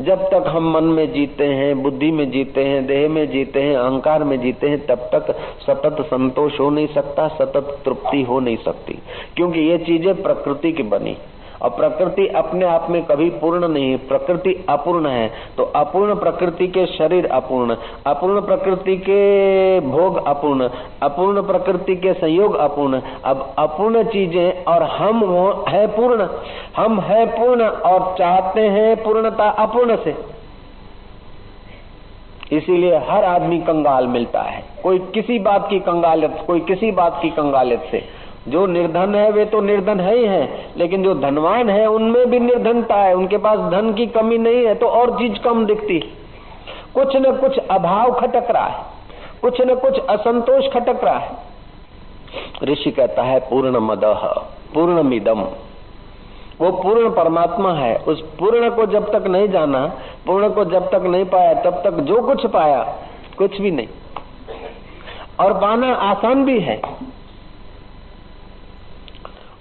जब तक हम मन में जीते हैं, बुद्धि में जीते हैं, देह में जीते हैं, अहंकार में जीते हैं, तब तक सतत संतोष हो नहीं सकता, सतत तृप्ति हो नहीं सकती। क्योंकि ये चीज़ें प्रकृति की बनी। और प्रकृति अपने आप में कभी पूर्ण नहीं है, प्रकृति अपूर्ण है तो अपूर्ण प्रकृति के शरीर अपूर्ण अपूर्ण प्रकृति के भोग अपूर्ण अपूर्ण प्रकृति के संयोग अपूर्ण। अब अपूर्ण चीज़ें और हम है पूर्ण। हम है पूर्ण और चाहते हैं पूर्णता अपूर्ण से। इसीलिए हर आदमी कंगाल मिलता है। कोई किसी बात की कंगालियत, कोई किसी बात की कंगालियत से। जो निर्धन है, वे तो निर्धन है ही है। लेकिन जो धनवान है, उनमें भी निर्धनता है। उनके पास धन की कमी नहीं है तो और चीज़ कम दिखती कुछ न कुछ अभाव खटक रहा है। कुछ न कुछ असंतोष खटक रहा है। ऋषि कहता है पूर्ण मद पूर्ण मिदम वो पूर्ण परमात्मा है। उस पूर्ण को जब तक नहीं जाना, पूर्ण को जब तक नहीं पाया, तब तक जो कुछ पाया, कुछ भी नहीं। और पाना आसान भी है।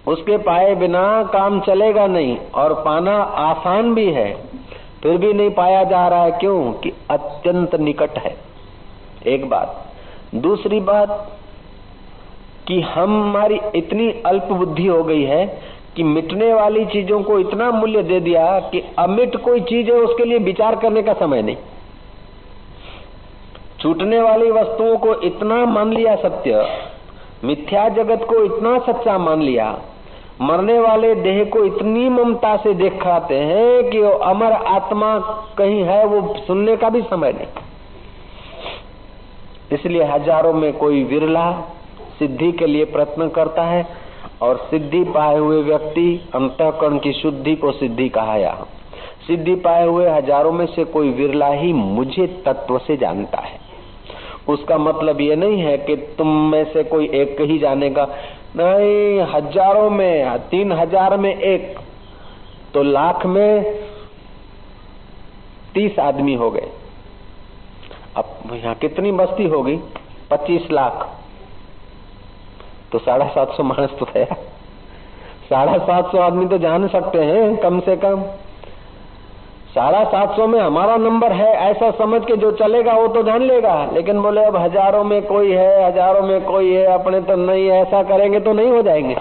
उसके पाए बिना काम चलेगा नहीं और पाना आसान भी है, फिर भी नहीं पाया जा रहा है क्यों? कि अत्यंत निकट है। एक बात। दूसरी बात कि हमारी इतनी अल्प बुद्धि हो गई है कि मिटने वाली चीज़ों को इतना मूल्य दे दिया कि अमिट कोई चीज़ है, उसके लिए विचार करने का समय नहीं। छूटने वाली वस्तुओं को इतना मान लिया सत्य, मिथ्या जगत को इतना सच्चा मान लिया मरने वाले देह को इतनी ममता से दिखाते हैं कि वो अमर आत्मा कहीं है, वो सुनने का भी समय नहीं। इसलिए हज़ारों में कोई विरला सिद्धि के लिए प्रयत्न करता है और सिद्धि पाए हुए व्यक्ति अंतकरण की शुद्धि को सिद्धि कहा यहाँ। सिद्धि पाए हुए हज़ारों में से कोई विरला ही मुझे तत्व से जानता है। उसका मतलब ये नहीं है कि तुम में से कोई एक ही जानेगा नहीं, हज़ारों में, तीन हज़ार में एक। तो लाख में तीस आदमी हो गए। अब यहाँ कितनी बस्ती होगी? पच्चीस लाख। तो साढ़े सात सौ मानस तो थे। साढ़े सात सौ आदमी तो जान सकते हैं, कम से कम। साढ़ा सात सौ में हमारा नंबर है, ऐसा समझ के जो चलेगा वो तो जान लेगा। लेकिन बोले, अब हज़ारों में कोई है, हज़ारों में कोई है, अपने तो नहीं, ऐसा करेंगे तो नहीं हो जाएँगे।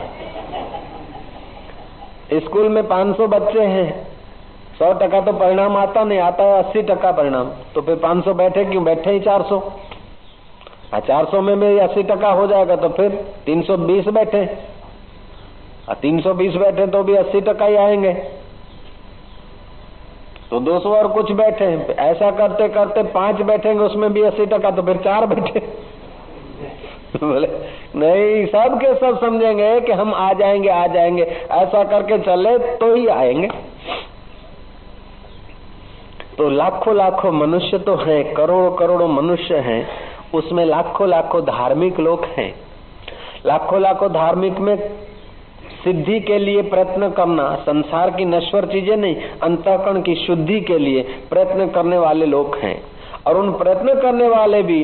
स्कूल में 500 बच्चे हैं। सौ टका तो परिणाम आता नहीं, आता है अस्सी टका परिणाम। तो फिर 500 बैठे, क्यों बैठे ही 400 हाँ चार सौ में भी अस्सी टका हो जाएगा तो फिर 320 बैठे। तीन सौ बीस बैठे तो भी अस्सी टका ही आएँगे। तो 200 और कुछ बैठे ऐसा करते करते पाँच बैठेंगे, उसमें भी अस्सी टका तो फिर चार बैठे। बोले, नहीं सब के सब समझेंगे कि हम आ जाएँगे आ जाएँगे। ऐसा करके चले तो ही आएँगे। तो लाखों लाखों मनुष्य तो हैं, करोड़ों करोड़ों मनुष्य हैं। उसमें लाखों लाखों धार्मिक लोग हैं। लाखों लाखों धार्मिक में सिद्धि के लिए प्रयत्न करना, संसार की नश्वर चीज़ें नहीं, अंतकरण की शुद्धि के लिए प्रयत्न करने वाले लोग हैं। और उन प्रयत्न करने वाले भी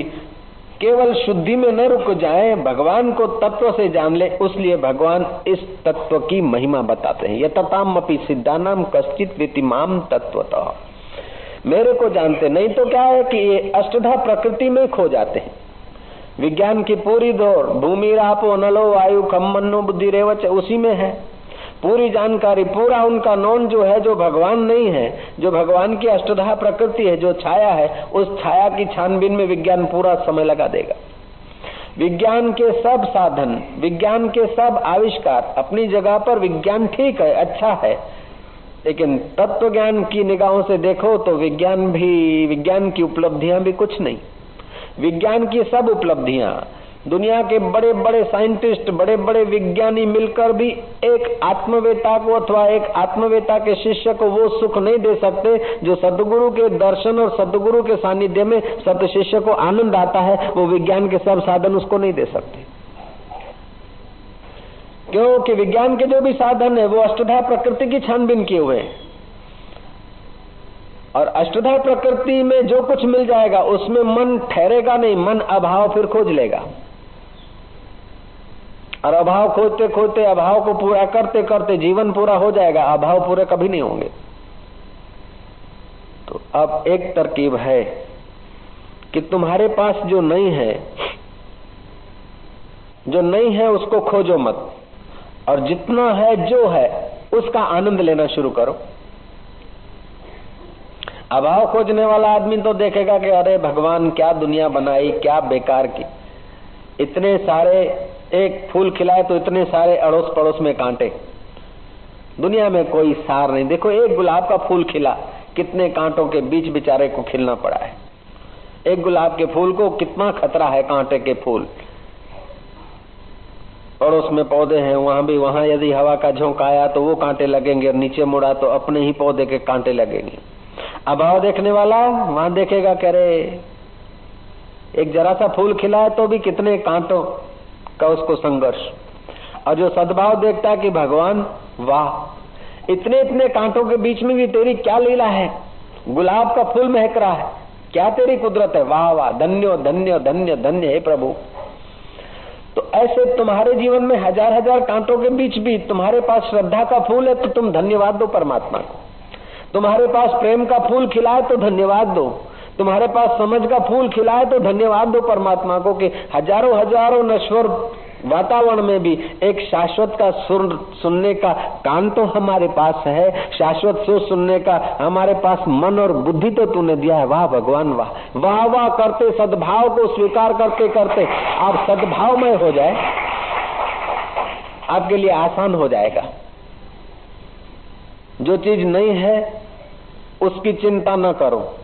केवल शुद्धि में न रुक जाए, भगवान को तत्व से जान ले, उसलिए भगवान इस तत्व की महिमा बताते हैं। यथाम अपनी सिद्धानाम कश्चित वितिमाम तत्व मेरे को जानते नहीं तो क्या है कि ये अष्टधा प्रकृति में खो जाते हैं? विज्ञान की पूरी दौड़, भूमि, रापो, नलो, वायु खम मनो बुद्धि, रेवच, उसी में है। पूरी जानकारी, पूरा उनका नॉन जो है, जो भगवान नहीं है, जो भगवान की अष्टधा प्रकृति है, जो छाया है, उस छाया की छानबीन में विज्ञान पूरा समय लगा देगा। विज्ञान के सब साधन, विज्ञान के सब आविष्कार, अपनी जगह पर विज्ञान ठीक है अच्छा है, लेकिन तत्व ज्ञान की निगाहों से देखो तो विज्ञान भी, विज्ञान की उपलब्धियाँ भी कुछ नहीं। विज्ञान की सब उपलब्धियाँ। दुनिया के बड़े बड़े साइंटिस्ट बड़े बड़े विज्ञानी मिलकर भी एक आत्मवेता को अथवा एक आत्मवेता के शिष्य को वो सुख नहीं दे सकते जो सदगुरु के दर्शन और सदगुरु के सानिध्य में सत शिष्य को आनंद आता है, वो विज्ञान के सब साधन उसको नहीं दे सकते। क्योंकि विज्ञान के जो भी साधन है, वो अष्टधा प्रकृति की छानबीन किए हुए हैं। और अष्टधा प्रकृति में जो कुछ मिल जाएगा, उसमें मन ठहरेगा नहीं, मन अभाव फिर खोज लेगा। और अभाव खोजते खोजते अभाव को पूरा करते करते जीवन पूरा हो जाएगा, अभाव पूरे कभी नहीं होंगे। तो अब एक तरकीब है कि तुम्हारे पास जो नहीं है, जो नहीं है उसको खोजो मत, और जितना है जो है, उसका आनंद लेना शुरू करो। अभाव खोजने वाला आदमी तो देखेगा कि अरे भगवान, क्या दुनिया बनाई, क्या बेकार की। इतने सारे एक फूल खिलाए तो इतने सारे अड़ोस पड़ोस में कांटे। दुनिया में कोई सार नहीं। देखो, एक गुलाब का फूल खिला, कितने कांटों के बीच बेचारे को खिलना पड़ा है। एक गुलाब के फूल को कितना खतरा है कांटे के फूल। पड़ोस में पौधे हैं, वहाँ भी, वहाँ यदि हवा का झोंका आया तो वो कांटे लगेंगे और नीचे मुड़ा तो अपने ही पौधे के कांटे लगेंगे। अभाव देखने वाला, वहाँ देखेगा कह रहे एक जरा सा फूल खिला है तो भी कितने कांटों का उसको संघर्ष। और जो सद्भाव देखता है कि भगवान, वाह इतने इतने कांटों के बीच में भी तेरी क्या लीला है? गुलाब का फूल महक रहा है। क्या तेरी कुदरत है? वाह वाह, धन्यो, धन्य धन्य धन्य, हे प्रभु। तो ऐसे तुम्हारे जीवन में हज़ार हज़ार कांटों के बीच भी तुम्हारे पास श्रद्धा का फूल है तो तुम धन्यवाद दो परमात्मा को। तुम्हारे पास प्रेम का फूल खिलाए तो धन्यवाद दो। तुम्हारे पास समझ का फूल खिलाए तो धन्यवाद दो परमात्मा को कि हज़ारों हज़ारों नश्वर वातावरण में भी एक शाश्वत का सुर सुनने का कान तो हमारे पास है। शाश्वत सुर सुनने का हमारे पास मन और बुद्धि तो तूने दिया है। वाह भगवान, वाह। वाह वाह करते, सद्भाव को स्वीकार करते करते। आप सद्भावमय हो जाए। आपके लिए आसान हो जाएगा। जो चीज़ नहीं है उसकी चिंता न करो।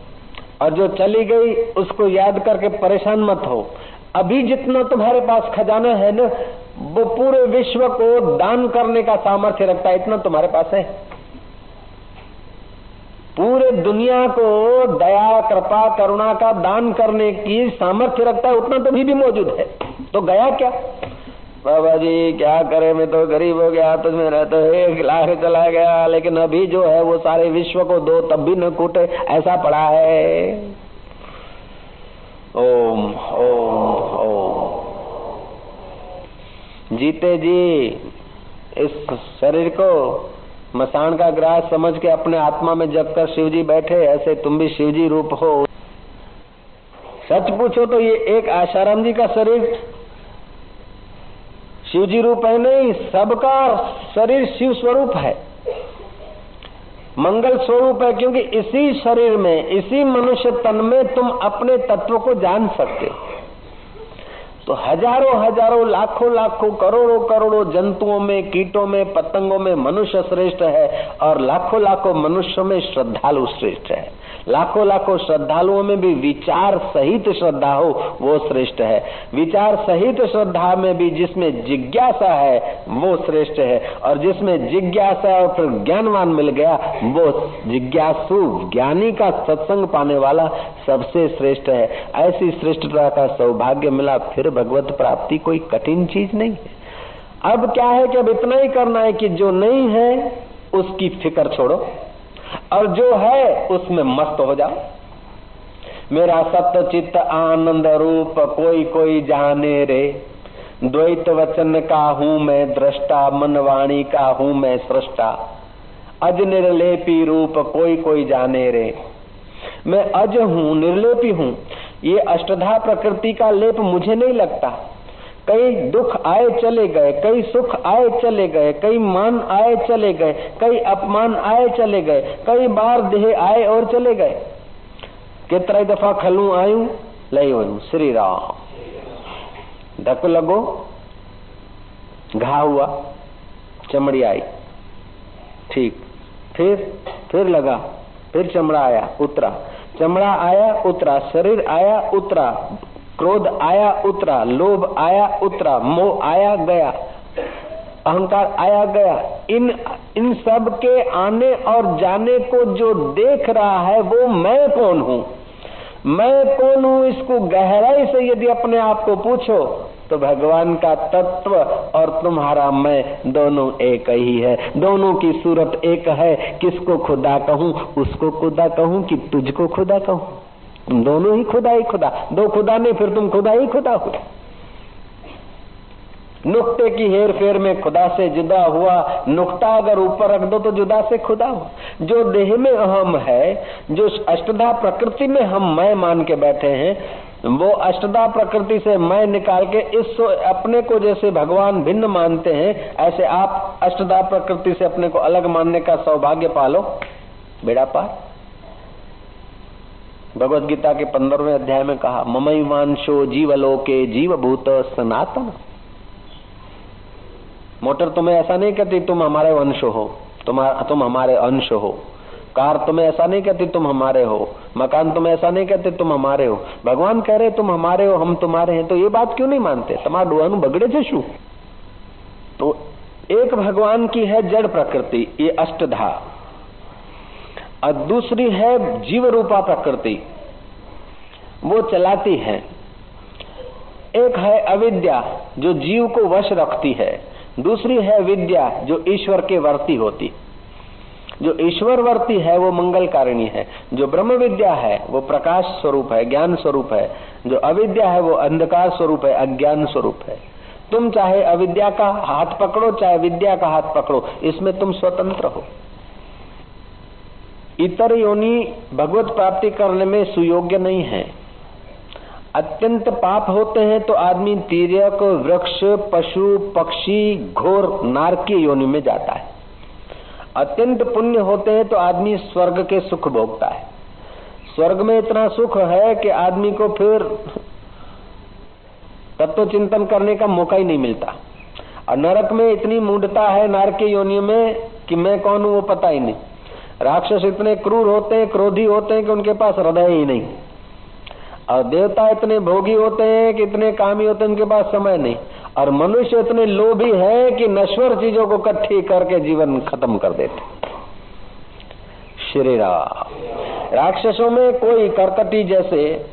और जो चली गई उसको याद करके परेशान मत हो। अभी जितना तुम्हारे पास खजाना है ना वो पूरे विश्व को दान करने का सामर्थ्य रखता है इतना तुम्हारे पास है। पूरे दुनिया को दया कृपा करुणा का दान करने की सामर्थ्य रखता है उतना तो भी, भी मौजूद है। तो गया क्या? बाबा जी, क्या करे? मैं तो गरीब हो गया तो मेरा तो एक लाख चला गया, लेकिन अभी जो है वो सारे विश्व को दो तब भी न कूटे, ऐसा पड़ा है। ओम ओम ओम। जीते जी, इस शरीर को मसान का ग्रास समझ के अपने आत्मा में जग कर शिव जी बैठे, ऐसे तुम भी शिव जी रूप हो। सच पूछो तो ये एक आशाराम जी का शरीर शिव जी रूप है नहीं, सबका शरीर शिव स्वरूप है। मंगल स्वरूप है क्योंकि इसी शरीर में, इसी मनुष्य तन में तुम अपने तत्व को जान सकते हो। तो हज़ारों हज़ारों, लाखों लाखों, करोड़ों करोड़ों जंतुओं में, कीटों में, पतंगों में मनुष्य श्रेष्ठ है और लाखों लाखों मनुष्यों में श्रद्धालु श्रेष्ठ है। लाखों लाखों श्रद्धालुओं में भी विचार सहित श्रद्धा हो, वो श्रेष्ठ है। विचार सहित श्रद्धा में भी जिसमें जिज्ञासा है, वो श्रेष्ठ है। और जिसमें जिज्ञासा और फिर ज्ञानवान मिल गया, वो जिज्ञासु ज्ञानी का सत्संग पाने वाला सबसे श्रेष्ठ है। ऐसी श्रेष्ठता का सौभाग्य मिला, फिर भगवत प्राप्ति कोई कठिन चीज़ नहीं। है अब क्या है कि अब इतना ही करना है कि जो नहीं है, उसकी फ़िक्र छोड़ो। और जो है, उसमें मस्त हो जाओ। मेरा सत्य चित्त आनंद रूप कोई कोई जाने रे। द्वैत वचन का हूँ मैं दृष्टा, मनवाणी का हूँ मैं सृष्टा। अज निर्लेपी रूप कोई कोई जाने रे। मैं अज हूँ, निर्लेपी हूँ। ये अष्टधा प्रकृति का लेप मुझे नहीं लगता। कई दुख आए चले गए, कई सुख आए चले गए, कई मान आए चले गए, कई अपमान आए चले गए, कई बार देह आए और चले गए। केतरा दफ़ा खलू आयूं लही वञूं, श्री राम। धक लगो, घा हुआ, चमड़ी आई। ठीक, फिर फिर लगा, फिर चमड़ा आया, उतरा। चमड़ा आया, उतरा, शरीर आया, उतरा। क्रोध आया, उतरा, लोभ आया, उतरा, मोह आया, गया, अहंकार आया, गया। इन इन सब के आने और जाने को जो देख रहा है, वो मैं कौन हूँ? मैं कौन हूँ इसको गहराई से यदि अपने आप को पूछो तो भगवान का तत्व और तुम्हारा मैं दोनों एक ही है। दोनों की सूरत एक है। किसको खुदा कहूँ, उसको खुदा कहूँ कि तुझको खुदा कहूँ? तुम दोनों ही खुदा ही खुदा। दो खुदा नहीं, फिर तुम खुदा ही खुदा हो। नुक्ते की हेर फेर में खुदा से जुदा हुआ। नुक्ता अगर ऊपर रख दो तो जुदा से खुदा हुआ जो देह में अहम है, जो अष्टधा प्रकृति में हम मैं मान के बैठे हैं, वो अष्टधा प्रकृति से मैं निकाल के इस अपने को जैसे भगवान भिन्न मानते हैं, ऐसे आप अष्टधा प्रकृति से अपने को अलग मानने का सौभाग्य पालो। बेड़ा पार। भगवत गीता के पंद्रहवें अध्याय में कहा ममई वांशो जीवलोके जीवभूत सनातन। मोटर, तुम्हें ऐसा नहीं कहती तुम हमारे वंश हो, तुम हमारे अंश हो। कार, तुम्हें ऐसा नहीं कहती तुम हमारे हो। मकान, तुम्हें ऐसा नहीं कहते तुम हमारे हो। भगवान कह रहे, तुम हमारे हो, हम तुम्हारे हैं तो ये बात क्यों नहीं मानते? तुम्हारा डुआनु बगड़े थे शू तो एक भगवान की है जड़ प्रकृति, ये अष्टधा। और दूसरी है जीव रूपा प्रकृति। वो चलाती है। एक है अविद्या, जो जीव को वश रखती है। दूसरी है विद्या, जो ईश्वर के वर्ती होती। जो ईश्वर वर्ती है, वो मंगल कारिणी है। जो ब्रह्म विद्या है, वो प्रकाश स्वरूप है, ज्ञान स्वरूप है। जो अविद्या है, वो अंधकार स्वरूप है, अज्ञान स्वरूप है। तुम चाहे अविद्या का हाथ पकड़ो, चाहे विद्या का हाथ पकड़ो, इसमें तुम स्वतंत्र हो। इतर योनि भगवत प्राप्ति करने में सुयोग्य नहीं है। अत्यंत पाप होते हैं तो आदमी तीर्यक, वृक्ष, पशु, पक्षी, घोर, नारकीय योनि में जाता है। अत्यंत पुण्य होते हैं तो आदमी स्वर्ग के सुख भोगता है। स्वर्ग में इतना सुख है कि आदमी को फिर तत्व चिंतन करने का मौका ही नहीं मिलता। और नरक में इतनी मूढ़ता है नारकीय योनि में कि मैं कौन हूँ वो पता ही नहीं। राक्षस इतने क्रूर होते हैं, क्रोधी होते हैं कि उनके पास हृदय ही नहीं। और देवता इतने भोगी होते हैं कि इतने कामी होते हैं, उनके पास समय नहीं। और मनुष्य इतने लोभी है कि नश्वर चीज़ों को इकट्ठी करके जीवन खत्म कर देते श्री राम। राक्षसों में कोई करकटी जैसे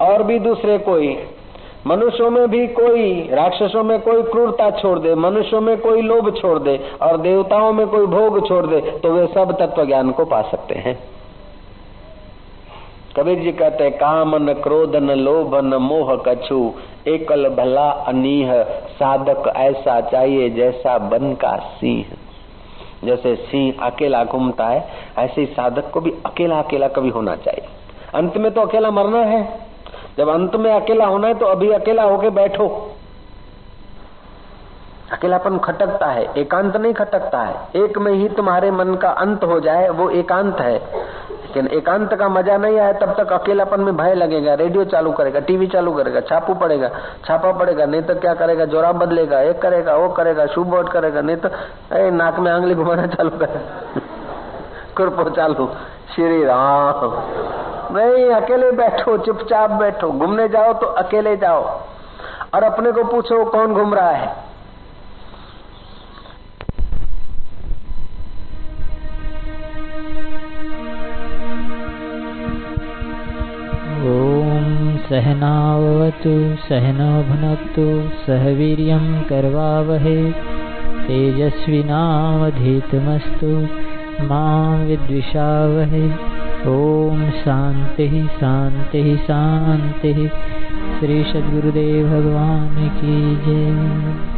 और भी दूसरे कोई मनुष्यों में भी कोई राक्षसों में कोई क्रूरता छोड़ दे, मनुष्यों में कोई लोभ छोड़ दे और देवताओं में कोई भोग छोड़ दे तो वे सब तत्व ज्ञान को पा सकते हैं। कबीर जी कहते हैं काम न क्रोध न लोभ न मोह कछु, एकल भला अनीह, साधक ऐसा चाहिए जैसा बन का सिंह। जैसे सिंह अकेला घूमता है, ऐसे साधक को भी अकेला अकेला कभी होना चाहिए। अंत में तो अकेला मरना है। जब अंत में अकेला होना है तो अभी अकेला होके बैठो। अकेलापन खटकता है एकांत नहीं खटकता है। एक में ही तुम्हारे मन का अंत हो जाए वो एकांत है। लेकिन एकांत का मज़ा नहीं आया तब तक अकेलापन में भय लगेगा रेडियो चालू करेगा टीवी चालू करेगा छापू पड़ेगा छापा पड़ेगा नहीं तो क्या करेगा जोरा बदलेगा एक करेगा वो करेगा शू बोर्ड करेगा नहीं तो ए, नाक में आंगली घुमाना चालू करेगा। कुरपो चालू श्री राम। नहीं अकेले बैठो, चुपचाप बैठो। घूमने जाओ तो अकेले जाओ। और अपने को पूछो, कौन घूम रहा है? सहनावतु सहनो भुनक्तु सह वीर्यं कर्वावहे। तेजस्विनावधीतमस्तु, माँ विद्विषावहे। ॐ शांति शांति शांति। श्री सद्गुरुदेव भगवान की जय।